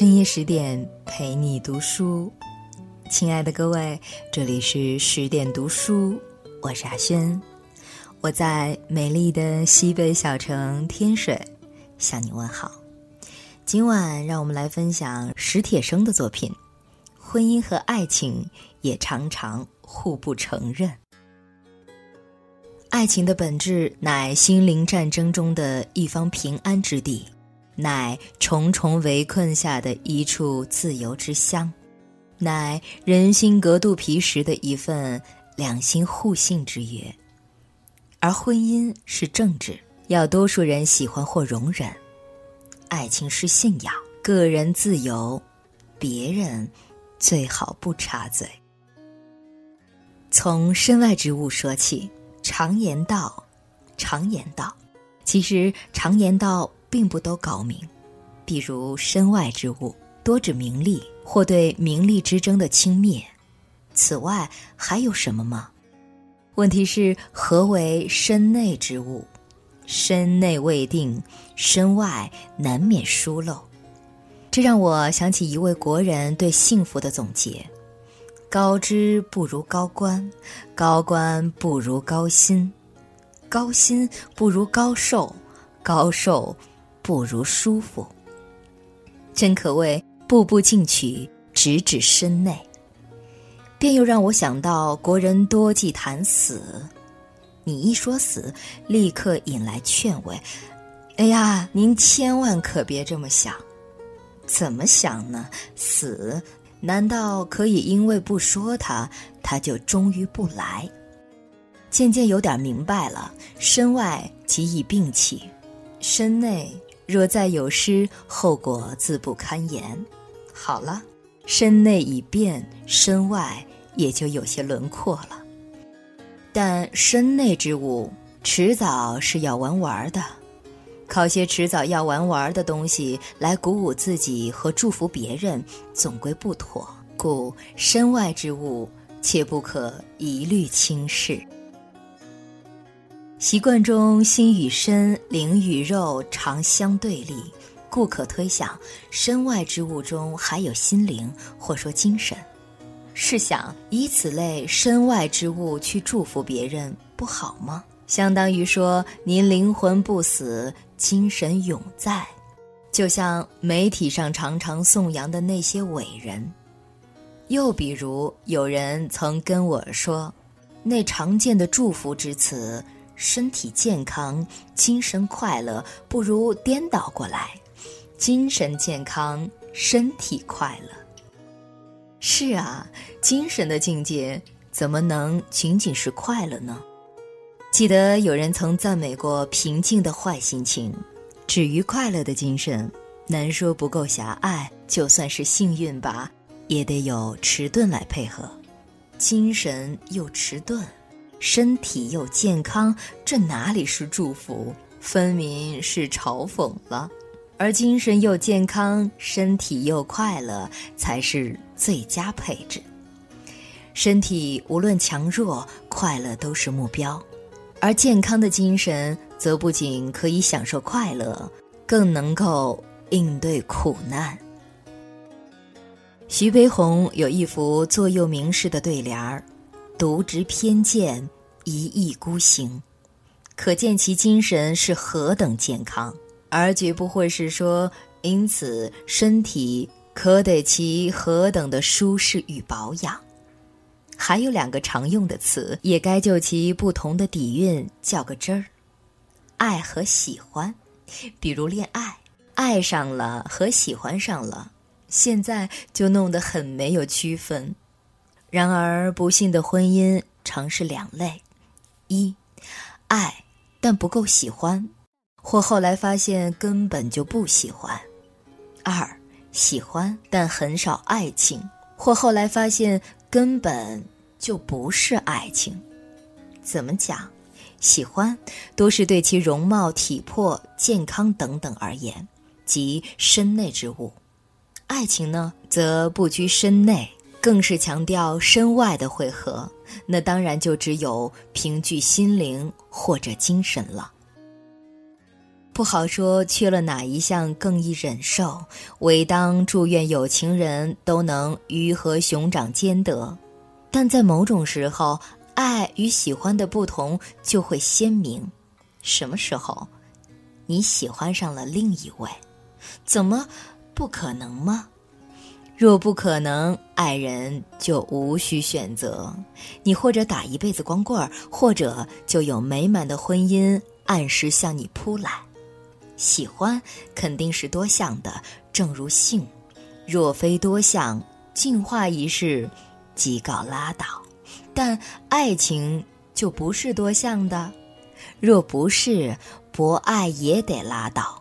深夜十点陪你读书，亲爱的各位，这里是十点读书，我是阿轩，我在美丽的西北小城天水向你问好。今晚让我们来分享史铁生的作品，婚姻和爱情也常常互不承认。爱情的本质乃心灵战争中的一方平安之地。乃重重围困下的一处自由之乡，乃人心隔肚皮时的一份两心互信之约。而婚姻是政治，要多数人喜欢或容忍；爱情是信仰，个人自由，别人最好不插嘴。从身外之物说起，常言道，常言道，其实常言道。并不都高明，比如身外之物，多指名利或对名利之争的轻蔑。此外还有什么吗？问题是何为身内之物？身内未定，身外难免疏漏。这让我想起一位国人对幸福的总结：高知不如高官，高官不如高薪，高薪不如高寿，高寿。不如舒服，真可谓步步进取，直指身内。便又让我想到国人多忌谈死，你一说死，立刻引来劝慰。哎呀，您千万可别这么想。怎么想呢？死难道可以因为不说他，他就终于不来？渐渐有点明白了，身外即已摒弃，身内。若再有失，后果自不堪言。好了，身内已变，身外也就有些轮廓了。但身内之物，迟早是要玩玩的。靠些迟早要玩玩的东西来鼓舞自己和祝福别人，总归不妥。故身外之物，切不可一律轻视。习惯中，心与身、灵与肉常相对立，故可推想，身外之物中还有心灵，或说精神。试想，以此类身外之物去祝福别人，不好吗？相当于说您灵魂不死，精神永在。就像媒体上常常颂扬的那些伟人。又比如，有人曾跟我说，那常见的祝福之词。身体健康、精神快乐，不如颠倒过来，精神健康、身体快乐。是啊，精神的境界怎么能仅仅是快乐呢？记得有人曾赞美过平静的坏心情，止于快乐的精神，难说不够狭隘。就算是幸运吧，也得有迟钝来配合，精神又迟钝。身体又健康，这哪里是祝福，分明是嘲讽了。而精神又健康，身体又快乐，才是最佳配置。身体无论强弱，快乐都是目标，而健康的精神则不仅可以享受快乐，更能够应对苦难。徐悲鸿有一幅座右铭式的对联儿。独执偏见，一意孤行，可见其精神是何等健康，而绝不会是说因此身体可得其何等的舒适与保养。还有两个常用的词，也该就其不同的底蕴较个真儿：爱和喜欢。比如恋爱，爱上了和喜欢上了，现在就弄得很没有区分。然而，不幸的婚姻常是两类：一，爱但不够喜欢，或后来发现根本就不喜欢；二，喜欢但很少爱情，或后来发现根本就不是爱情。怎么讲？喜欢多是对其容貌、体魄、健康等等而言，即身内之物；爱情呢，则不拘身内。更是强调身外的汇合，那当然就只有凭据心灵或者精神了。不好说缺了哪一项更易忍受，唯当祝愿有情人都能鱼和熊掌兼得。但在某种时候，爱与喜欢的不同就会鲜明。什么时候，你喜欢上了另一位？怎么，不可能吗？若不可能，爱人就无需选择。你或者打一辈子光棍儿，或者就有美满的婚姻按时向你扑来。喜欢肯定是多项的，正如性，若非多项，进化一世，即告拉倒。但爱情就不是多项的，若不是，博爱也得拉倒。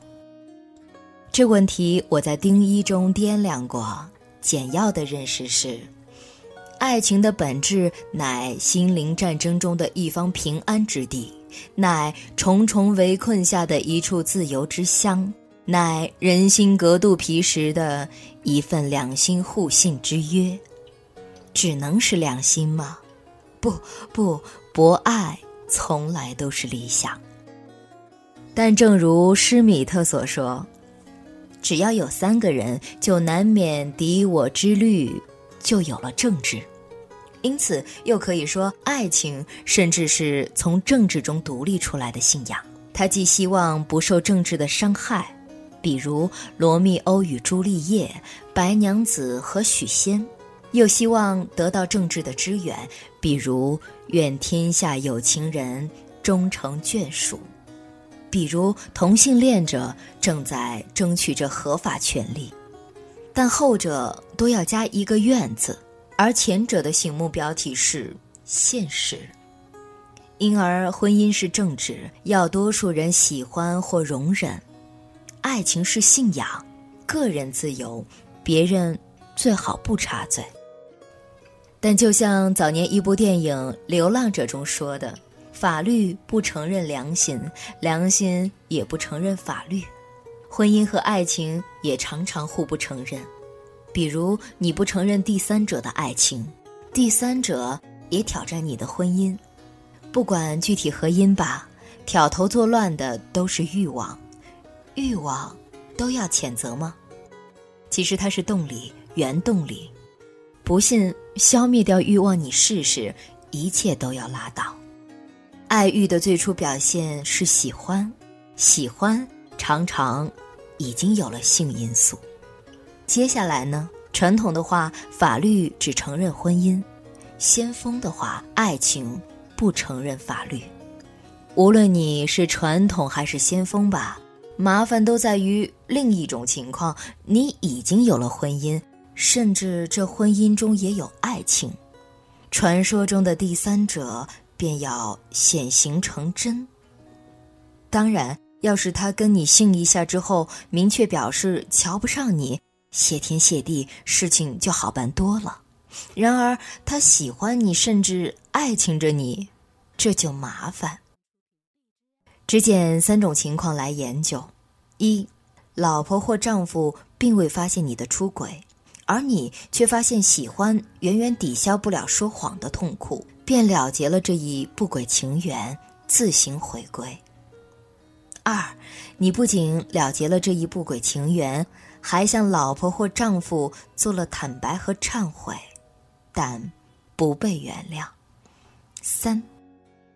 这问题我在丁一中掂量过。简要的认识是：爱情的本质乃心灵战争中的一方平安之地，乃重重围困下的一处自由之乡，乃人心隔肚皮时的一份两心互信之约。只能是两心吗？不不，博爱从来都是理想。但正如施米特所说。只要有三个人，就难免敌我之虑，就有了政治。因此，又可以说，爱情甚至是从政治中独立出来的信仰。他既希望不受政治的伤害，比如《罗密欧与朱丽叶》《白娘子和许仙》，又希望得到政治的支援，比如《愿天下有情人终成眷属》。比如同性恋者正在争取着合法权利，但后者都要加一个“愿”字，而前者的醒目标题是现实。因而，婚姻是政治，要多数人喜欢或容忍；爱情是信仰，个人自由，别人最好不插嘴。但就像早年一部电影《流浪者》中说的。法律不承认良心，良心也不承认法律，婚姻和爱情也常常互不承认。比如，你不承认第三者的爱情，第三者也挑战你的婚姻。不管具体何因吧，挑头作乱的都是欲望，欲望都要谴责吗？其实它是动力，原动力。不信，消灭掉欲望，你试试，一切都要拉倒。爱欲的最初表现是喜欢，喜欢常常已经有了性因素。接下来呢？传统的话，法律只承认婚姻；先锋的话，爱情不承认法律。无论你是传统还是先锋吧，麻烦都在于另一种情况：你已经有了婚姻，甚至这婚姻中也有爱情。传说中的第三者。便要显形成真。当然，要是他跟你信一下之后，明确表示瞧不上你，谢天谢地，事情就好办多了。然而，他喜欢你，甚至爱情着你，这就麻烦。只拣三种情况来研究：一，老婆或丈夫并未发现你的出轨，而你却发现喜欢远远抵消不了说谎的痛苦。便了结了这一不轨情缘，自行回归。二，你不仅了结了这一不轨情缘，还向老婆或丈夫做了坦白和忏悔，但不被原谅。三，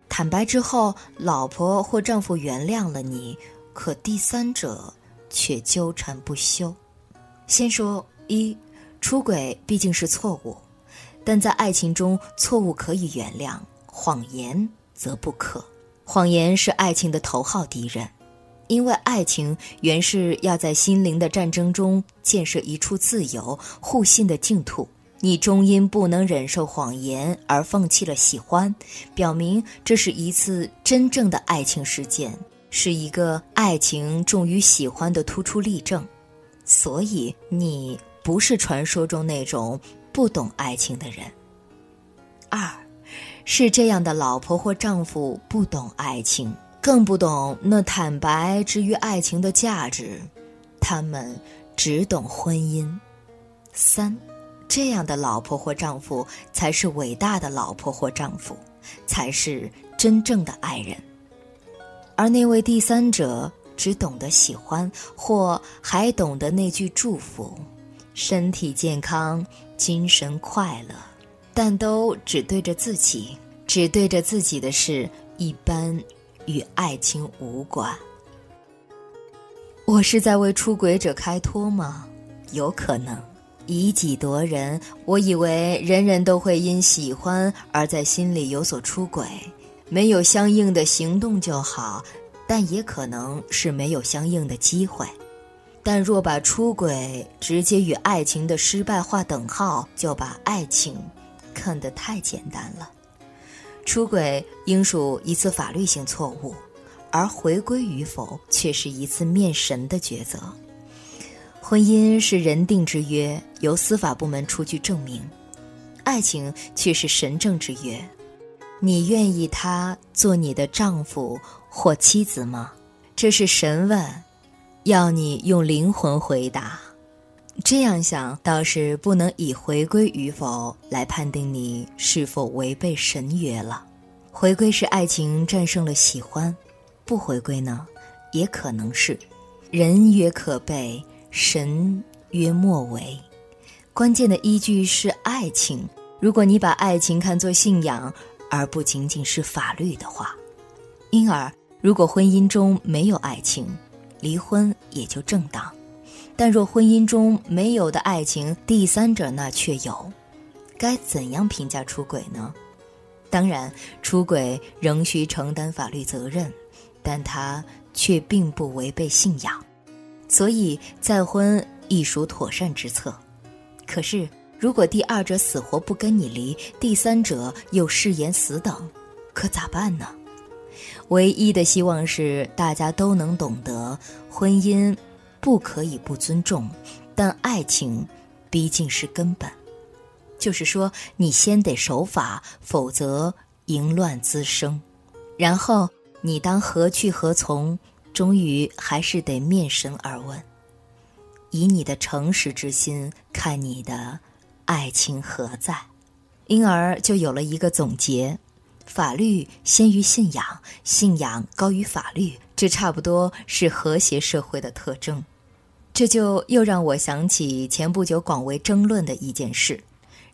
坦白之后，老婆或丈夫原谅了你，可第三者却纠缠不休。先说一，出轨毕竟是错误。但在爱情中，错误可以原谅，谎言则不可。谎言是爱情的头号敌人，因为爱情原是要在心灵的战争中建设一处自由、互信的净土。你终因不能忍受谎言而放弃了喜欢，表明这是一次真正的爱情事件，是一个爱情重于喜欢的突出例证。所以，你不是传说中那种。不懂爱情的人。二，是这样的老婆或丈夫不懂爱情，更不懂那坦白之于爱情的价值，他们只懂婚姻。三，这样的老婆或丈夫才是伟大的老婆或丈夫，才是真正的爱人。而那位第三者只懂得喜欢，或还懂得那句祝福：身体健康，精神快乐，但都只对着自己，只对着自己的事，一般与爱情无关。我是在为出轨者开脱吗？有可能。以己夺人，我以为人人都会因喜欢而在心里有所出轨，没有相应的行动就好，但也可能是没有相应的机会。但若把出轨直接与爱情的失败划等号，就把爱情看得太简单了。出轨应属一次法律性错误，而回归与否却是一次面神的抉择。婚姻是人定之约，由司法部门出具证明；爱情却是神证之约，你愿意他做你的丈夫或妻子吗？这是神问，要你用灵魂回答。这样想倒是不能以回归与否来判定你是否违背神约了。回归是爱情战胜了喜欢，不回归呢，也可能是人约可背。神曰莫为，关键的依据是爱情。如果你把爱情看作信仰，而不仅仅是法律的话，因而如果婚姻中没有爱情，离婚也就正当；但若婚姻中没有的爱情，第三者那却有，该怎样评价出轨呢？当然，出轨仍需承担法律责任，但他却并不违背信仰。所以再婚亦属妥善之策，可是如果第二者死活不跟你离，第三者又誓言死等，可咋办呢？唯一的希望是大家都能懂得，婚姻不可以不尊重，但爱情毕竟是根本。就是说，你先得守法，否则淫乱滋生，然后你当何去何从？终于还是得面神而问，以你的诚实之心看你的爱情何在，因而就有了一个总结：法律先于信仰，信仰高于法律，这差不多是和谐社会的特征。这就又让我想起前不久广为争论的一件事：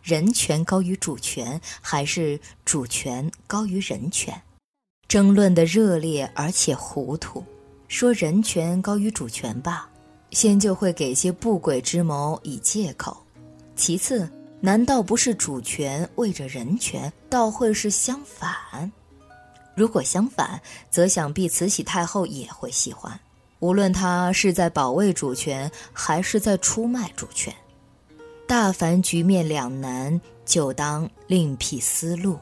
人权高于主权，还是主权高于人权？争论的热烈而且糊涂。说人权高于主权吧，先就会给些不轨之谋以借口；其次，难道不是主权为着人权，倒会是相反？如果相反，则想必慈禧太后也会喜欢。无论她是在保卫主权，还是在出卖主权，大凡局面两难，就当另辟思路。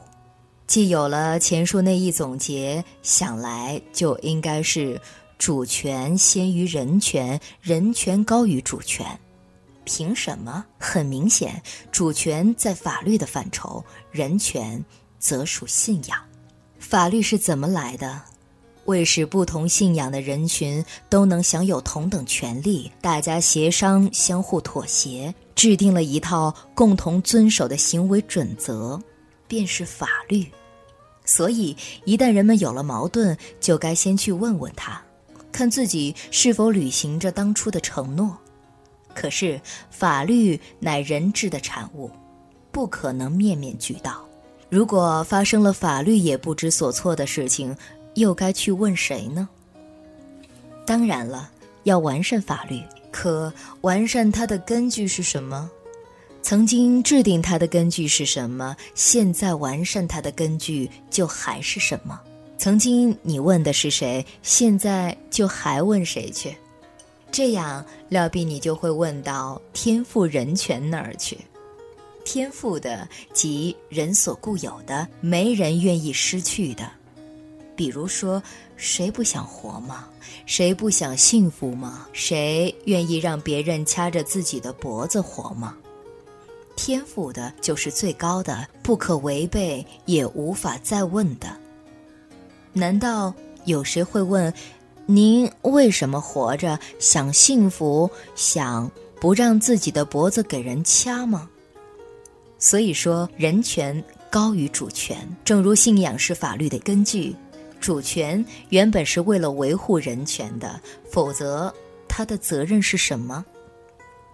既有了前述那一总结，想来就应该是。主权先于人权，人权高于主权，凭什么？很明显，主权在法律的范畴，人权则属信仰。法律是怎么来的？为使不同信仰的人群都能享有同等权利，大家协商、相互妥协，制定了一套共同遵守的行为准则，便是法律。所以，一旦人们有了矛盾，就该先去问问他。看自己是否履行着当初的承诺，可是法律乃人治的产物，不可能面面俱到。如果发生了法律也不知所措的事情，又该去问谁呢？当然了，要完善法律，可完善它的根据是什么？曾经制定它的根据是什么？现在完善它的根据就还是什么？曾经你问的是谁，现在就还问谁去？这样料必你就会问到天赋人权那儿去。天赋的即人所固有的，没人愿意失去的。比如说，谁不想活吗？谁不想幸福吗？谁愿意让别人掐着自己的脖子活吗？天赋的就是最高的，不可违背，也无法再问的。难道有谁会问，您为什么活着？想幸福，想不让自己的脖子给人掐吗？所以说，人权高于主权。正如信仰是法律的根据，主权原本是为了维护人权的，否则他的责任是什么？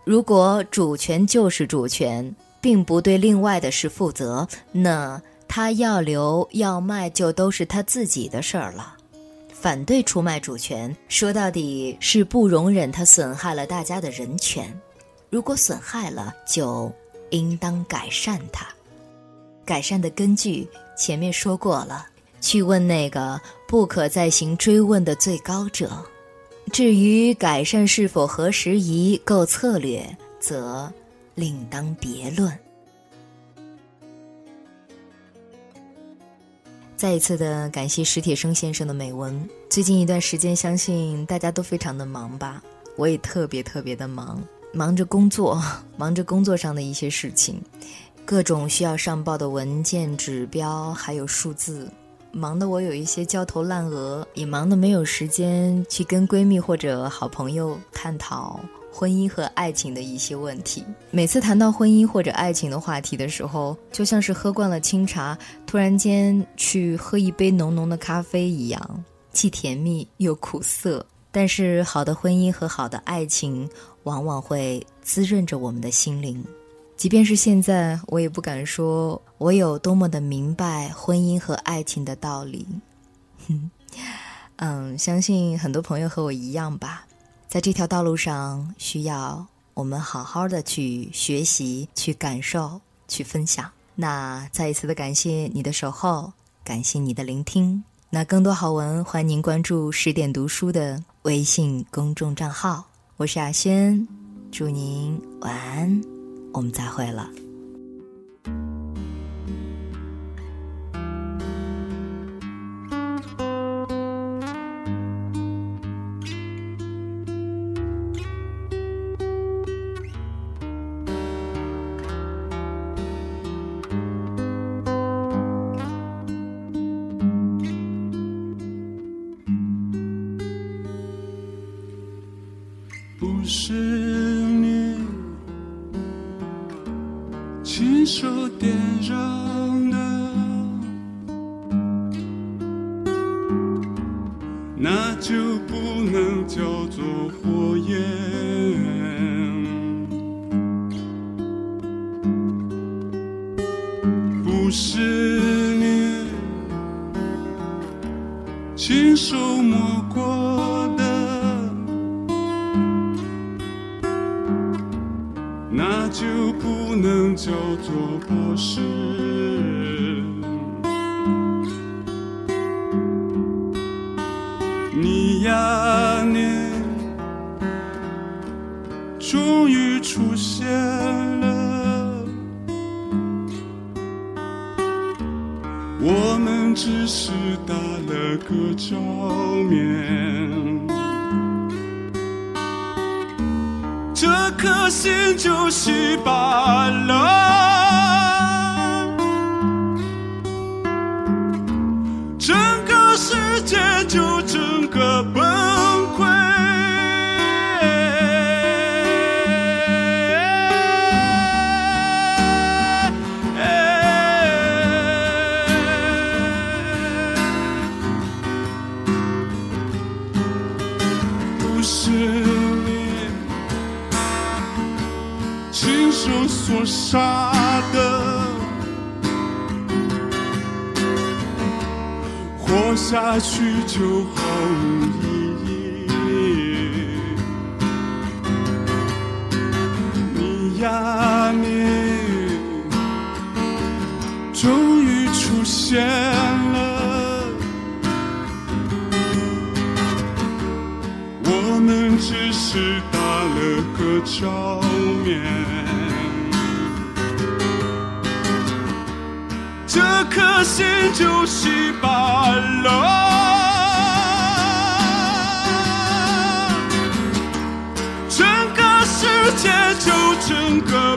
如果主权就是主权，并不对另外的事负责，那他要留要卖就都是他自己的事儿了。反对出卖主权，说到底是不容忍它损害了大家的人权。如果损害了，就应当改善它。改善的根据前面说过了，去问那个不可再行追问的最高者。至于改善是否合时宜、够策略，则另当别论。再一次的感谢史铁生先生的美文。最近一段时间，相信大家都非常的忙吧，我也特别特别的忙，忙着工作，忙着工作上的一些事情，各种需要上报的文件、指标，还有数字，忙得我有一些焦头烂额，也忙得没有时间去跟闺蜜或者好朋友探讨。婚姻和爱情的一些问题。每次谈到婚姻或者爱情的话题的时候，就像是喝惯了清茶，突然间去喝一杯浓浓的咖啡一样，既甜蜜又苦涩。但是，好的婚姻和好的爱情，往往会滋润着我们的心灵。即便是现在，我也不敢说我有多么的明白婚姻和爱情的道理。嗯，相信很多朋友和我一样吧。在这条道路上，需要我们好好的去学习、去感受、去分享。那再一次的感谢你的守候，感谢你的聆听。那更多好文，欢迎您关注十点读书的微信公众账号。我是阿轩，祝您晚安，我们再会了。叫做火焰。不是你亲手摸过的。那就不能叫做博士。终于出现了，我们只是打了个照面。这颗心就稀巴了，所杀的，活下去就毫无意义。你呀，你终于出现了，我们只是打了个照面。颗心就稀巴烂，整个世界就整个